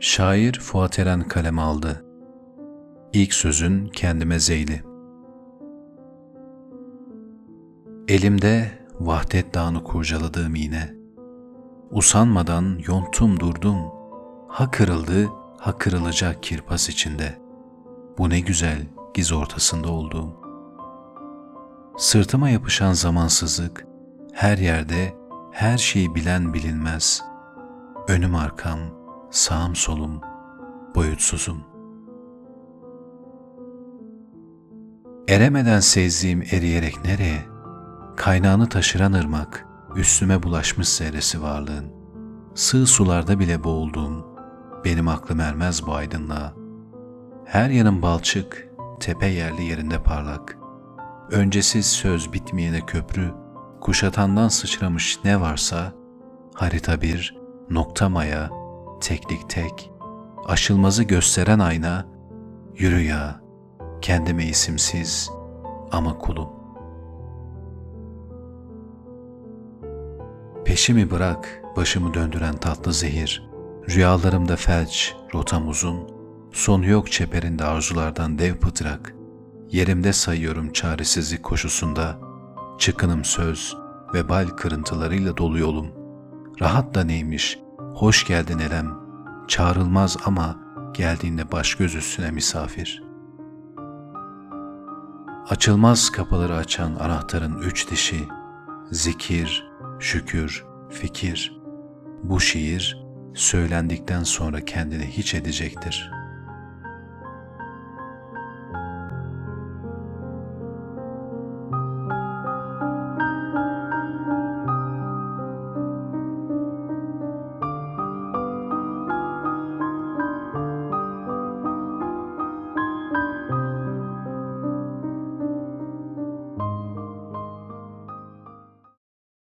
Şair Fuat Eren kalem aldı. İlk sözün kendime zeyli. Elimde vahdet dağını kurcaladığım iğne. Usanmadan yontum durdum. Ha kırıldı, ha kırılacak kirpas içinde. Bu ne güzel giz ortasında olduğum. Sırtıma yapışan zamansızlık, her yerde her şeyi bilen bilinmez. Önüm arkam, sağım solum, boyutsuzum. Eremeden sezdiğim eriyerek nereye? Kaynağını taşıran ırmak, üstüme bulaşmış zerresi varlığın. Sığ sularda bile boğulduğum, benim aklım ermez bu aydınlığa. Her yanım balçık, tepe yerli yerinde parlak. Öncesiz söz bitmeyene köprü, kuşatandan sıçramış ne varsa, harita bir, nokta maya, teklik tek, aşılmazı gösteren ayna, yürü ya, kendime isimsiz ama kulum. Peşimi bırak, başımı döndüren tatlı zehir, rüyalarımda felç, rotam uzun, son yok çeperinde arzulardan dev pıtrak, yerimde sayıyorum çaresizlik koşusunda, çıkınım söz ve bal kırıntılarıyla dolu yolum. Rahat da neymiş, hoş geldin elem, çağrılmaz ama geldiğinde baş göz üstüne misafir. Açılmaz kapıları açan anahtarın üç dişi, zikir, şükür, fikir. Bu şiir söylendikten sonra kendini hiç edecektir.''